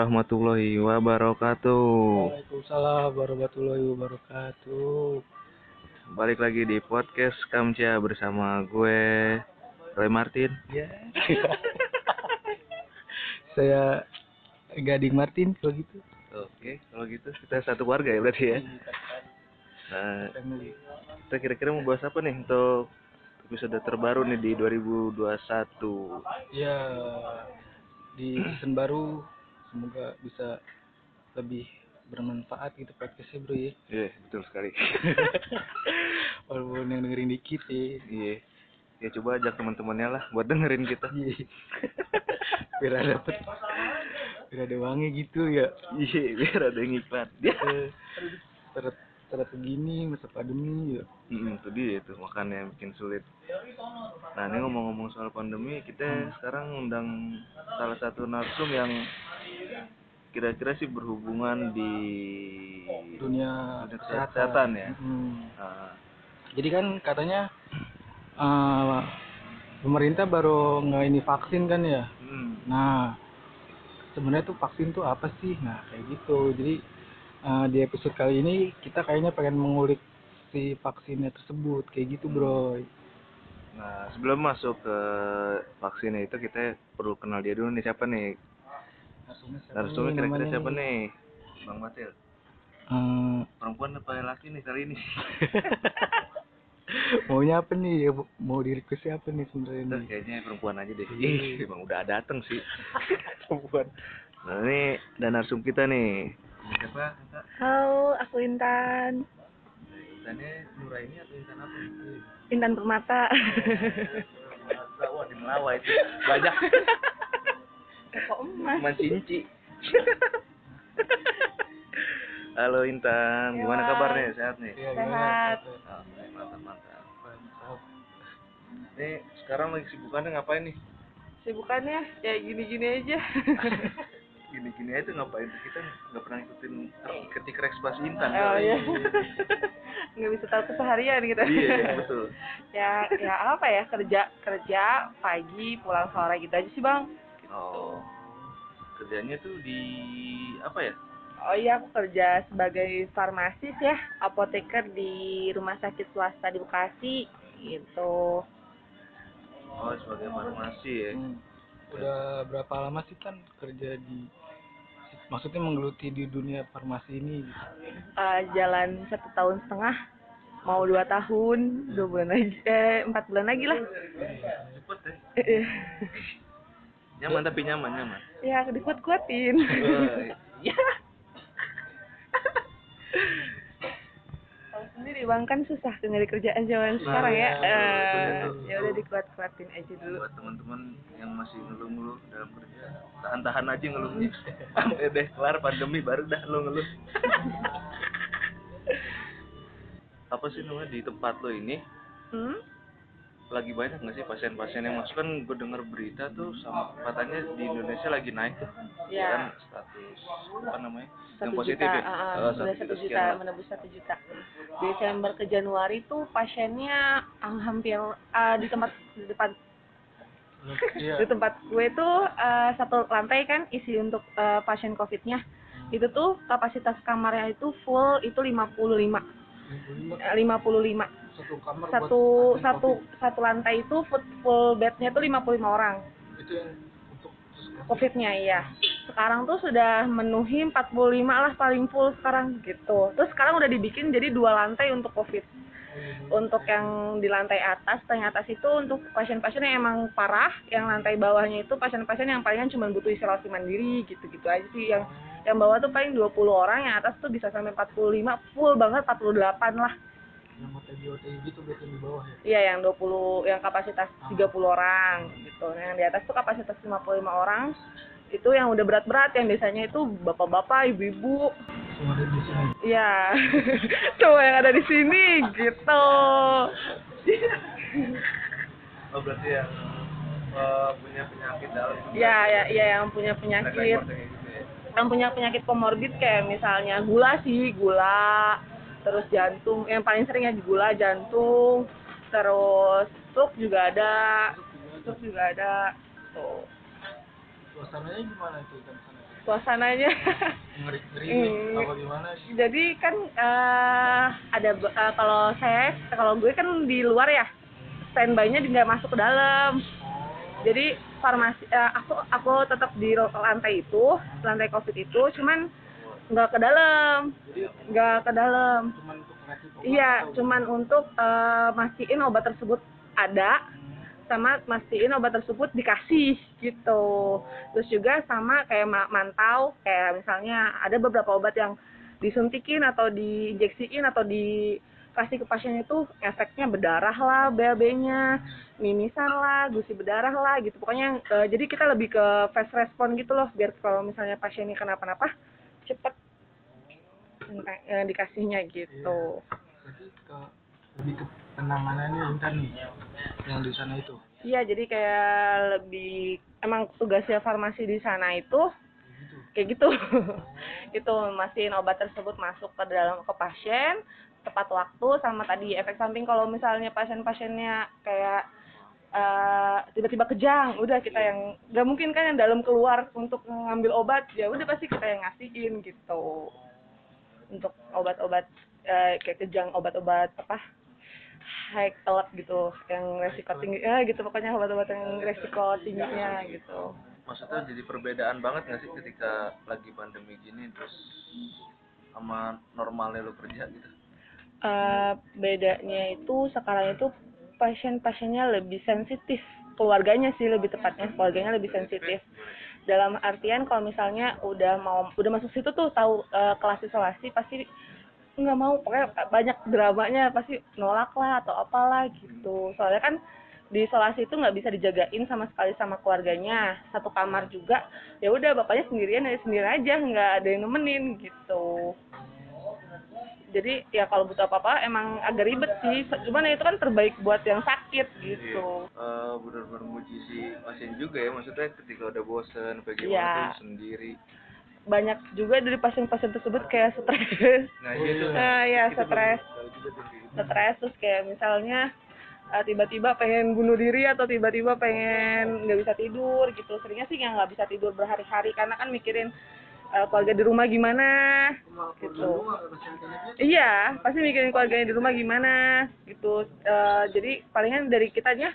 Warahmatullahi wabarakatuh. Waalaikumsalam warahmatullahi wabarakatuh. Balik lagi di podcast Kamcia bersama gue Roy Martin. Ya. Saya Gading Martin kalau gitu. Oke, kalau gitu kita satu keluarga ya berarti ya. Nah, Family. kita kira-kira mau bahas apa nih untuk episode terbaru nih di 2021? Ya di season baru semoga bisa lebih bermanfaat gitu podcastnya bro ya. Iya, betul sekali. Walaupun yang dengerin dikit ya. Iya. Ya coba ajak teman-temannya lah buat dengerin kita. Iya. biar ada dapet biar ada uangnya gitu ya. Iya, biar ada yang iklan. Ya. Terus begini masa pandemi ya. Hmm, itu dia itu makanya yang bikin sulit. Nah ini ngomong-ngomong soal pandemi, kita sekarang undang salah satu narsum yang kira-kira sih berhubungan di dunia Dunia kesehatan, kesehatan ya. Hmm. Nah, Jadi kan katanya eh, pemerintah baru nggak ini vaksin kan ya. hmm, Nah sebenarnya tuh vaksin tuh apa sih? Nah kayak gitu. Jadi eh, di episode kali ini kita kayaknya pengen mengulik si vaksinnya tersebut kayak gitu bro. nah sebelum masuk ke vaksinnya itu kita perlu kenal dia dulu nih siapa nih? Nih kira-kira siapa nih? nih? Bang Matil. Eh, Perempuan apa laki nih kali ini? maunya apa nih? Mau di request siapa nih sebenarnya nih? kayaknya perempuan aja deh. Iya. Ih, emang udah dateng sih. perempuan. Nah ini dan narsum kita nih. Siapa? Kak? Halo, aku Intan. Intannya Nuraini atau Intan apa? Intan Permata. Wah, di Melawai itu. Banyak. Kok emas? Cinci. Halo Intan, gimana Hai. kabarnya? Sehat nih? Iya, Sehat. gimana? Ah, mantap, mantap. Mantap. Nih, sekarang lagi sibukannya ngapain nih? Sibukannya ya gini-gini aja. Gini-gini aja tuh ngapain tuh? Kita nggak pernah ikutin ketik reks pas Intan. oh kali. iya. Nggak bisa tahu keseharian gitu. Iya, betul. ya ya apa ya kerja kerja pagi pulang sore gitu aja sih bang. Oh. Kerjanya tuh di apa ya? Oh iya aku kerja sebagai farmasis ya apoteker di rumah sakit swasta di Bekasi gitu. Oh, sebagai farmasi ya. Hmm. Udah berapa lama sih kan kerja di maksudnya menggeluti di dunia farmasi ini gitu. Eh, jalan satu tahun setengah mau dua tahun dua bulan lagi eh empat bulan lagi lah Cepet ya. Nyaman tapi nyaman, nyaman. ya dikuat-kuatin Wah, ya Tahu sendiri bang kan susah tuh nyari kerjaan zaman sekarang ya. Eh, betul. ya udah dikuat-kuatin aja dulu. Buat teman-teman yang masih ngeluh-ngeluh dalam kerja tahan-tahan aja ngeluhnya. Sampai deh kelar pandemi baru dah lo ngeluh apa sih namanya di tempat lo ini? Hmm? Lagi banyak nggak sih pasien-pasien yang masuk? Kan gue dengar berita tuh sama katanya di Indonesia lagi naik tuh. Ya. kan status apa namanya yang satu positif juta, ya? ah, ah, Oh, sudah satu sekian juta lah. menembus satu juta. Desember ke Januari tuh pasiennya hampir ah, di tempat di depan. Iya. di tempat gue tuh eh, satu lantai kan isi untuk eh, pasien covidnya. Itu tuh kapasitas kamarnya itu full itu 55 eh, 55 satu kamar buat satu pasien satu COVID. satu lantai itu full, full bednya tuh 55 orang. Itu yang untuk covidnya iya. Sekarang tuh sudah menuhi 45 lah paling full sekarang gitu. Terus sekarang udah dibikin jadi dua lantai untuk covid. Untuk yang di lantai atas, lantai atas itu untuk pasien-pasien yang emang parah, yang lantai bawahnya itu pasien-pasien yang palingan cuma butuh isolasi mandiri gitu-gitu aja sih. Yang yang bawah tuh paling 20 orang, yang atas tuh bisa sampai 45, full banget 48 lah. Yang OTG OTG gitu berarti yang di bawah ya Iya, yang 20 yang kapasitas 30 orang gitu. Nah, yang di atas tuh kapasitas 55 orang. Itu yang udah berat-berat yang biasanya itu bapak-bapak, ibu-ibu. semua ada di sini Iya. Semua yang ada di sini gitu. oh berarti yang eh, punya penyakit dalam Iya, ya, ya yang punya penyakit gitu ya yang punya penyakit komorbid kayak misalnya gula sih gula terus jantung yang paling sering ya gula jantung. Terus stroke juga ada. Stroke juga ada. Tuh. Suasananya gimana itu kan sana suasananya? Ngeri ngeri Hmm. apa gimana jadi kan eh, ada eh, kalau saya kalau gue kan di luar ya. Standby-nya nggak masuk ke dalam. Jadi farmasi eh, aku aku tetap di lantai itu lantai covid itu. Cuman nggak ke dalam. Nggak ke dalam. iya cuman untuk eh, mastiin obat tersebut ada sama mastiin obat tersebut dikasih gitu. Terus juga sama kayak ma- mantau kayak misalnya ada beberapa obat yang disuntikin atau diinjeksiin atau dikasih ke pasien itu efeknya berdarah lah BAB-nya mimisan lah gusi berdarah lah gitu. Pokoknya eh, jadi kita lebih ke fast respon gitu loh biar kalau misalnya pasiennya kenapa-napa cepet eh, dikasihnya gitu. Berarti ke lebih ke penanganannya intan nih yang di sana itu. Iya, jadi kayak lebih emang tugasnya farmasi di sana itu kayak gitu. itu mastiin obat tersebut masuk ke dalam ke pasien tepat waktu sama tadi efek samping kalau misalnya pasien-pasiennya kayak eh, tiba-tiba kejang, udah kita yang nggak mungkin kan yang dalam keluar untuk ngambil obat, ya udah pasti kita yang ngasihin gitu. Untuk obat-obat eh, kayak kejang obat-obat apa high alert gitu yang resiko tinggi ya gitu pokoknya obat-obat yang resiko tingginya gitu. Maksudnya jadi perbedaan banget nggak sih ketika lagi pandemi gini terus sama normalnya lo kerja gitu? Eh, bedanya itu sekarang itu pasien-pasiennya lebih sensitif keluarganya sih lebih tepatnya keluarganya lebih sensitif. Dalam artian kalau misalnya udah mau udah masuk situ tuh tahu eh, kelas isolasi pasti nggak mau pokoknya banyak dramanya pasti nolak lah atau apalah gitu. Soalnya kan di isolasi itu nggak bisa dijagain sama sekali sama keluarganya. Satu kamar juga ya udah bapaknya sendirian ya sendiri aja nggak ada yang nemenin gitu jadi ya kalau butuh apa-apa emang agak ribet sih. Cuman ya itu kan terbaik buat yang sakit gitu. Eh, bener-bener muji si pasien juga ya. Maksudnya ketika udah bosen bagaimana Iya. tuh sendiri? Banyak juga dari pasien-pasien tersebut kayak stres. Nah Oh, gitu iya. nah ya stres. gitu. stres terus kayak misalnya eh, tiba-tiba pengen bunuh diri atau tiba-tiba pengen nggak bisa tidur gitu. Seringnya sih yang nggak bisa tidur berhari-hari. Karena kan mikirin eh, keluarga di rumah gimana? Gitu. Iya pasti mikirin keluarganya di rumah gimana? Gitu. Eh, jadi palingan dari kitanya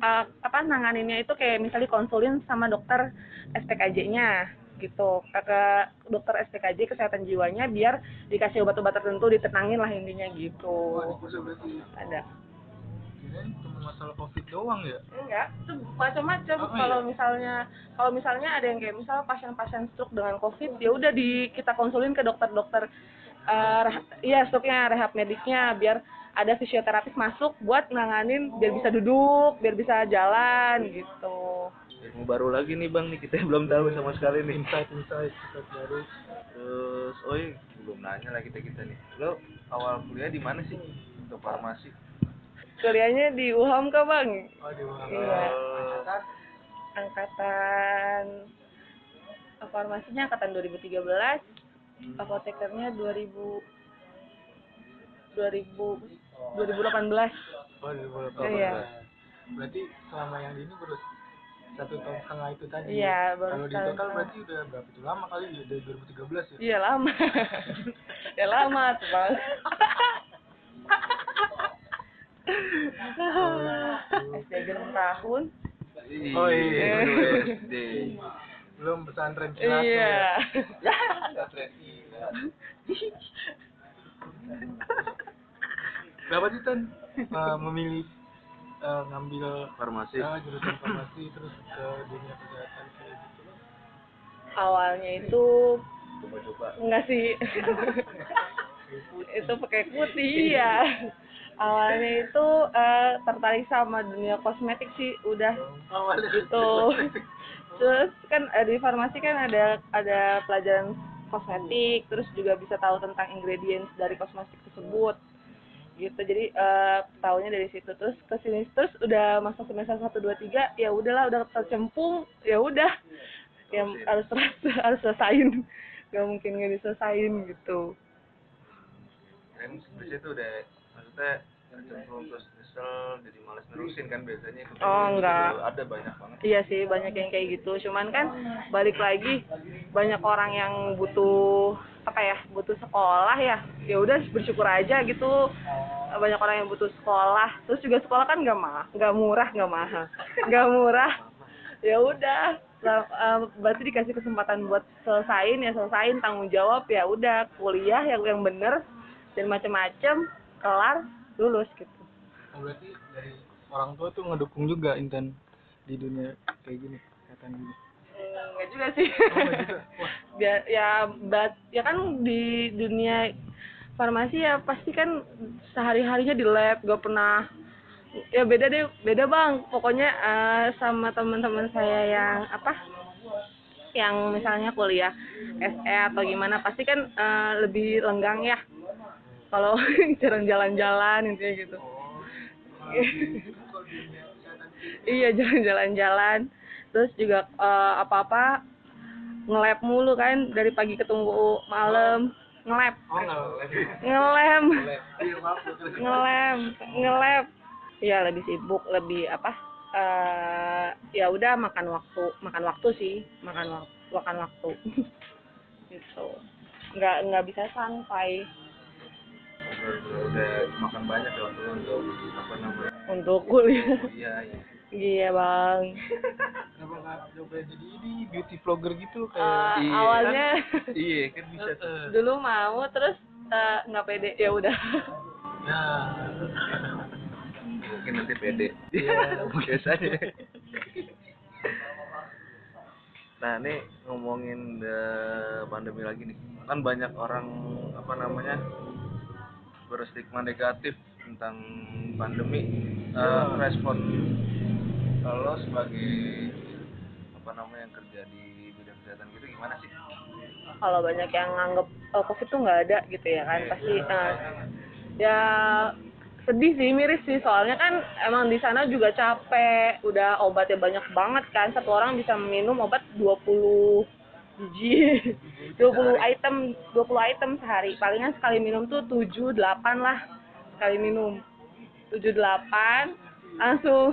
eh, apa nanganinnya itu kayak misalnya konsulin sama dokter SPKJ-nya gitu. Ke dokter SPKJ kesehatan jiwanya biar dikasih obat-obat tertentu ditenangin lah intinya gitu. Ada masalah covid doang ya? Enggak itu macam-macam. Oh, kalau iya. misalnya kalau misalnya ada yang kayak misal pasien-pasien stroke dengan covid ya udah di kita konsulin ke dokter-dokter eh reh- iya stroke-nya rehab mediknya biar ada fisioterapis masuk buat nanganin biar bisa duduk biar bisa jalan gitu. Ilmu baru lagi nih bang nih kita belum tahu sama sekali nih. Insight insight insight baru. Terus oh iya, belum nanya lah kita kita nih. Lo awal kuliah di mana sih? Untuk farmasi kuliahnya di UHAM kah bang? Oh di mana Iya. Eh, angkatan farmasinya angkatan 2013 apotekernya 2000 2000 2018 oh di mana Iya. berarti selama yang di ini baru satu tahun setengah itu tadi Iya, baru kalau di total setengah. berarti udah berapa itu? Lama kali ya? Dari 2013 ya? Iya lama. Ya lama tuh bang SD 6 tahun. Oh, iya. SD belum pesantren kilat iya. Berapa sih Tan? Eh, memilih eh, ngambil farmasi. eh, jurusan farmasi terus ke dunia kesehatan kayak gitu? awalnya itu coba-coba. enggak sih. Itu pakai putih iya awalnya itu eh, tertarik sama dunia kosmetik sih udah Awalnya gitu. terus kan eh, di farmasi kan ada ada pelajaran kosmetik terus juga bisa tahu tentang ingredients dari kosmetik tersebut. Gitu jadi eh tahunya dari situ. Terus ke sini terus udah masuk semester satu dua tiga ya udahlah udah tercempung ya udah. Yang harus harus selesain. Nggak mungkin nggak diselesain gitu. Kan di situ udah maksudnya terus jadi males nerusin kan biasanya. Itu Oh, enggak. ada banyak banget. Iya sih banyak yang kayak gitu. Cuman kan balik lagi banyak orang yang butuh apa ya butuh sekolah ya. Ya udah bersyukur aja gitu. Banyak orang yang butuh sekolah. Terus juga sekolah kan nggak mah nggak murah nggak mahal. Nggak murah. Ya udah. Eh, berarti dikasih kesempatan buat selesain ya selesain tanggung jawab. Ya udah kuliah yang yang bener dan macem-macem kelar lulus gitu. Oh, berarti dari orang tua tuh ngedukung juga Intan di dunia kayak gini kesehatan gini? Enggak juga sih. Oh, juga? Ya ya bat ya kan di dunia farmasi ya pasti kan sehari harinya di lab gak pernah ya beda deh beda bang. Pokoknya eh, sama teman-teman saya yang apa yang misalnya kuliah SE atau gimana pasti kan eh, lebih lenggang ya kalau jarang jalan-jalan intinya gitu. Iya jalan-jalan-jalan terus juga eh, apa-apa ngelab mulu kan dari pagi ketemu malam Oh, nggak. ngelem ngelem ngelab ya lebih sibuk lebih apa eh ya udah makan waktu makan waktu sih makan waktu makan waktu. Gitu. Nggak nggak bisa santai udah, makan banyak ya waktu untuk apa namanya? Untuk kuliah iya iya. Iya bang. Kenapa nggak coba jadi ini beauty vlogger gitu Eh, kayak Iya, awalnya iya kan bisa tuh. Dulu mau terus eh, nggak pede. Ya udah. Ya mungkin nanti pede. Iya. biasanya nah ini ngomongin eh, pandemi lagi nih. Kan banyak orang apa namanya berstigma negatif tentang pandemi Eh, respon kalau sebagai apa namanya yang kerja di bidang kesehatan gitu gimana sih? Kalau banyak yang nganggep oh, covid tuh nggak ada gitu ya kan pasti eh, ya sedih sih miris sih. Soalnya kan emang di sana juga capek udah obatnya banyak banget kan. Satu orang bisa minum obat 20 biji. 20 item 20 item sehari. Palingan sekali minum tuh 7 8 lah sekali minum. 7 8 langsung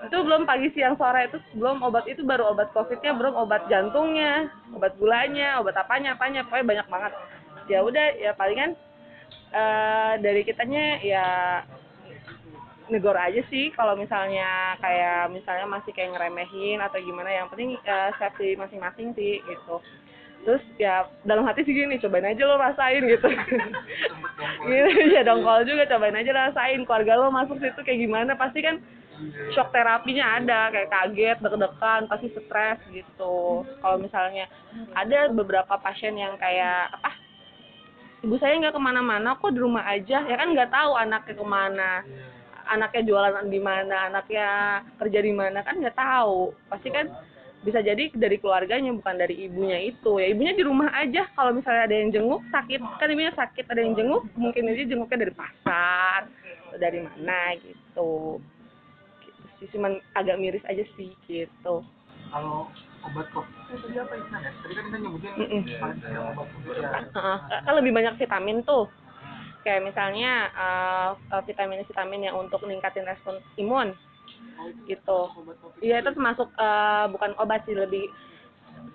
itu belum pagi siang sore. Itu belum obat itu baru obat covidnya belum obat jantungnya obat gulanya obat apanya apanya. Pokoknya banyak banget. Ya udah ya palingan eh dari kitanya ya negor aja sih kalau misalnya kayak misalnya masih kayak ngeremehin atau gimana yang penting eh, safety masing-masing sih gitu. Terus ya dalam hati sih gini cobain aja lo rasain gitu. Gitu ya dongkol juga cobain aja rasain keluarga lo masuk situ kayak gimana pasti kan shock terapinya ada kayak kaget deg-degan pasti stres gitu. Kalau misalnya ada beberapa pasien yang kayak apa ibu saya nggak ke mana-mana kok di rumah aja ya kan nggak tahu anaknya ke mana anaknya jualan di mana anaknya kerja di mana kan nggak tahu. Pasti kan bisa jadi dari keluarganya bukan dari ibunya itu. Ya ibunya di rumah aja. Kalau misalnya ada yang jenguk sakit. Kan ibunya sakit ada yang jenguk mungkin aja jenguknya dari pasar atau dari mana gitu. Gitu sih cuman agak miris aja sih gitu. Kalau obat covid itu tadi apa tadi kan kita nyebutin Mm-mm. ada obat covid ya kan lebih banyak vitamin tuh kayak misalnya eh, eh, vitamin-vitamin yang untuk meningkatin respon imun gitu Iya itu termasuk eh, bukan obat sih lebih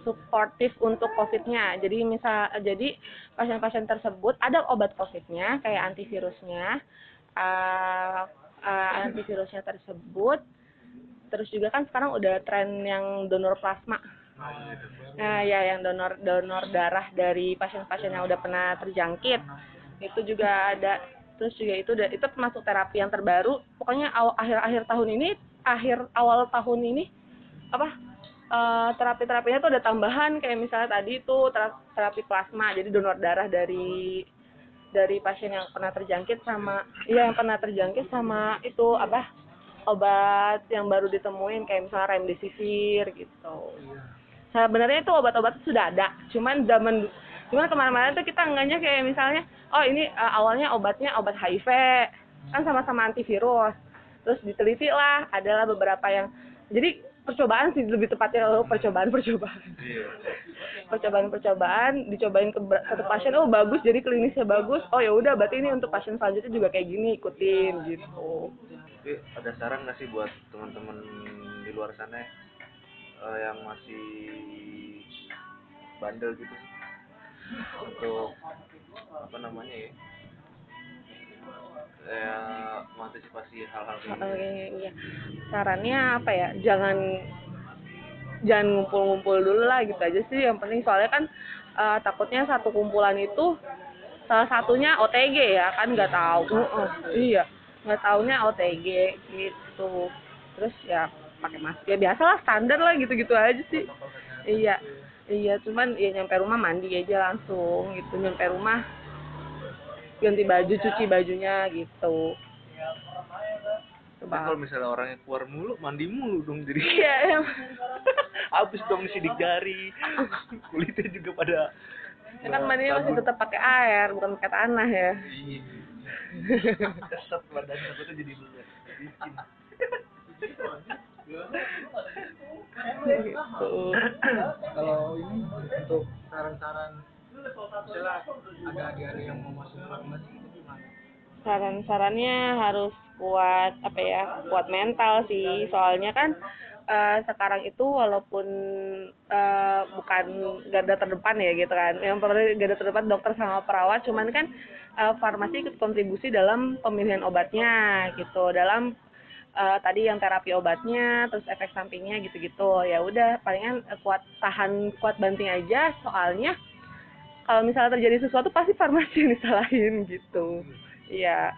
suportif untuk covidnya. Jadi misal jadi pasien-pasien tersebut ada obat covidnya kayak antivirusnya, eh, eh, antivirusnya tersebut. Terus juga kan sekarang udah tren yang donor plasma. Nah ya yang donor donor darah dari pasien-pasien yang udah pernah terjangkit itu juga ada. Terus juga itu udah- itu termasuk terapi yang terbaru. Pokoknya aw- akhir-akhir tahun ini akhir awal tahun ini apa eh, terapi-terapinya tuh ada tambahan. Kayak misalnya tadi itu tera- terapi plasma. Jadi donor darah dari dari pasien yang pernah terjangkit sama iya yang pernah terjangkit sama itu apa obat yang baru ditemuin. Kayak misalnya remdesivir gitu. Sebenarnya itu obat-obat sudah ada. Cuman zaman cuman kemarin-kemarin tuh kita enggaknya kayak misalnya oh ini eh, awalnya obatnya obat HIV kan sama-sama antivirus. Terus diteliti lah adalah beberapa yang jadi percobaan sih lebih tepatnya lo percobaan percobaan. Iya. Percobaan-percobaan dicobain ke satu pasien oh bagus jadi klinisnya bagus. Oh ya udah berarti ini untuk pasien selanjutnya juga kayak gini ikutin gitu. Tapi ada saran nggak sih buat teman-teman di luar sana eh, yang masih bandel gitu untuk apa namanya ya kayak mengantisipasi hal-hal kayak Oke, gitu. iya. Sarannya apa ya? Jangan jangan ngumpul-ngumpul dulu lah gitu aja sih. Yang penting soalnya kan eh, takutnya satu kumpulan itu salah satunya OTG ya kan nggak tahu. Heeh, iya, nggak taunya OTG gitu. Terus ya pakai masker ya biasalah standar lah gitu-gitu aja sih. Iya. Iya, cuman ya nyampe rumah mandi aja langsung gitu. Nyampe rumah ganti baju, cuci bajunya gitu. Tapi kalau misalnya orangnya keluar mulu, mandi mulu dong jadi Iya, habis dong sidik jari, kulitnya juga pada ya kan mandinya masih tetap pakai air, bukan pakai tanah ya. keset badannya aku tuh jadi licin. Kalau ini untuk saran-saran Saran-sarannya harus kuat apa ya, kuat mental sih. Soalnya kan eh, sekarang itu walaupun eh, bukan garda terdepan ya gitu kan. Yang perlu garda terdepan dokter sama perawat, cuman kan eh, farmasi ikut kontribusi dalam pemilihan obatnya gitu, dalam eh, tadi yang terapi obatnya, terus efek sampingnya gitu-gitu. Ya udah, palingan eh, kuat tahan, kuat banting aja. Soalnya kalau misalnya terjadi sesuatu pasti farmasi yang disalahin gitu. Iya.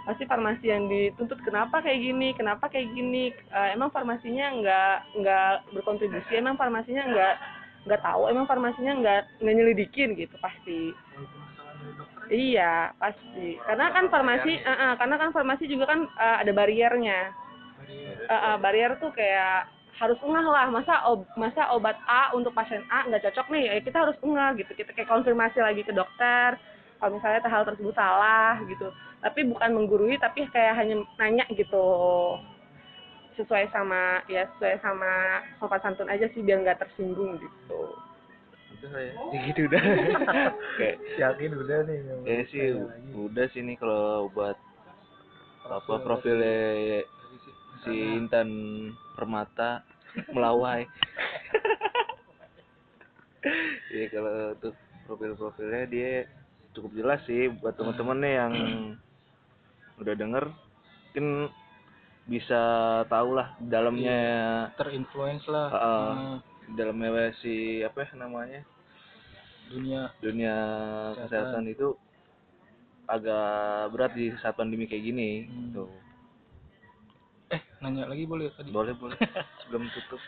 Pasti farmasi yang dituntut kenapa kayak gini, kenapa kayak gini. Eh, emang farmasinya nggak nggak berkontribusi, emang farmasinya nggak nggak tahu, emang farmasinya nggak nggak nyelidikin gitu pasti. Iya, pasti. Karena kan farmasi, eh, eh, karena kan farmasi juga kan eh, ada bariernya. Eh, eh, barier tuh kayak harus ngeh lah. Masa ob, masa obat A untuk pasien A nggak cocok nih? Ya kita harus ngeh gitu. Kita kayak konfirmasi lagi ke dokter. Kalau misalnya hal tersebut salah gitu. Tapi bukan menggurui tapi kayak hanya nanya gitu. Sesuai sama ya sesuai sama sopan santun aja sih biar nggak tersinggung gitu Lah ya. Ya gitu udah. Kayak yakin udah nih Kayaknya sih udah sih nih kalau buat apa profilnya si Intan Permata melawai. Iya kalau untuk profil-profilnya dia cukup jelas sih buat teman-teman nih yang udah denger mungkin bisa tahu lah dalamnya terinfluence lah Heeh. sama dalamnya si apa ya namanya dunia dunia Kesehatan. kesehatan itu agak berat di saat pandemi kayak gini Hmm. gitu. eh nanya lagi boleh tadi? Boleh boleh. Sebelum tutup.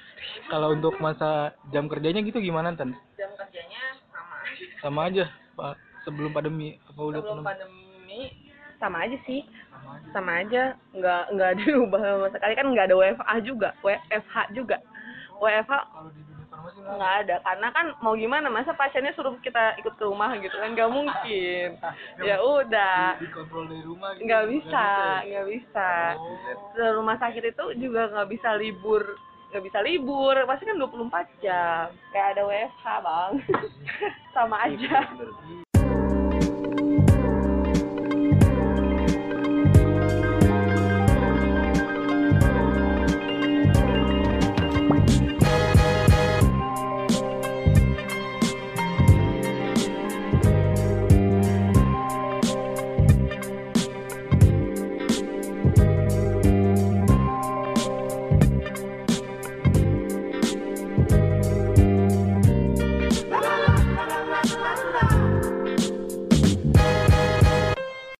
kalau untuk masa jam kerjanya gitu gimana tan? Jam kerjanya sama sama aja pak. Sebelum pandemi apa udah sebelum pandemi? sama aja sih. Sama aja. Nggak nggak diubah sama sekali. Kan nggak ada WFH juga. WFH juga. WFH kalau di nggak ada karena kan mau gimana masa pasiennya suruh kita ikut ke rumah gitu kan? Nggak mungkin. Ya udah. Dikontrol dari rumah gitu nggak bisa ya? nggak bisa. Oh. Rumah sakit itu juga nggak bisa libur nggak bisa libur. Pasti kan 24 jam. Kayak ada WFH bang. Sama aja. Bener.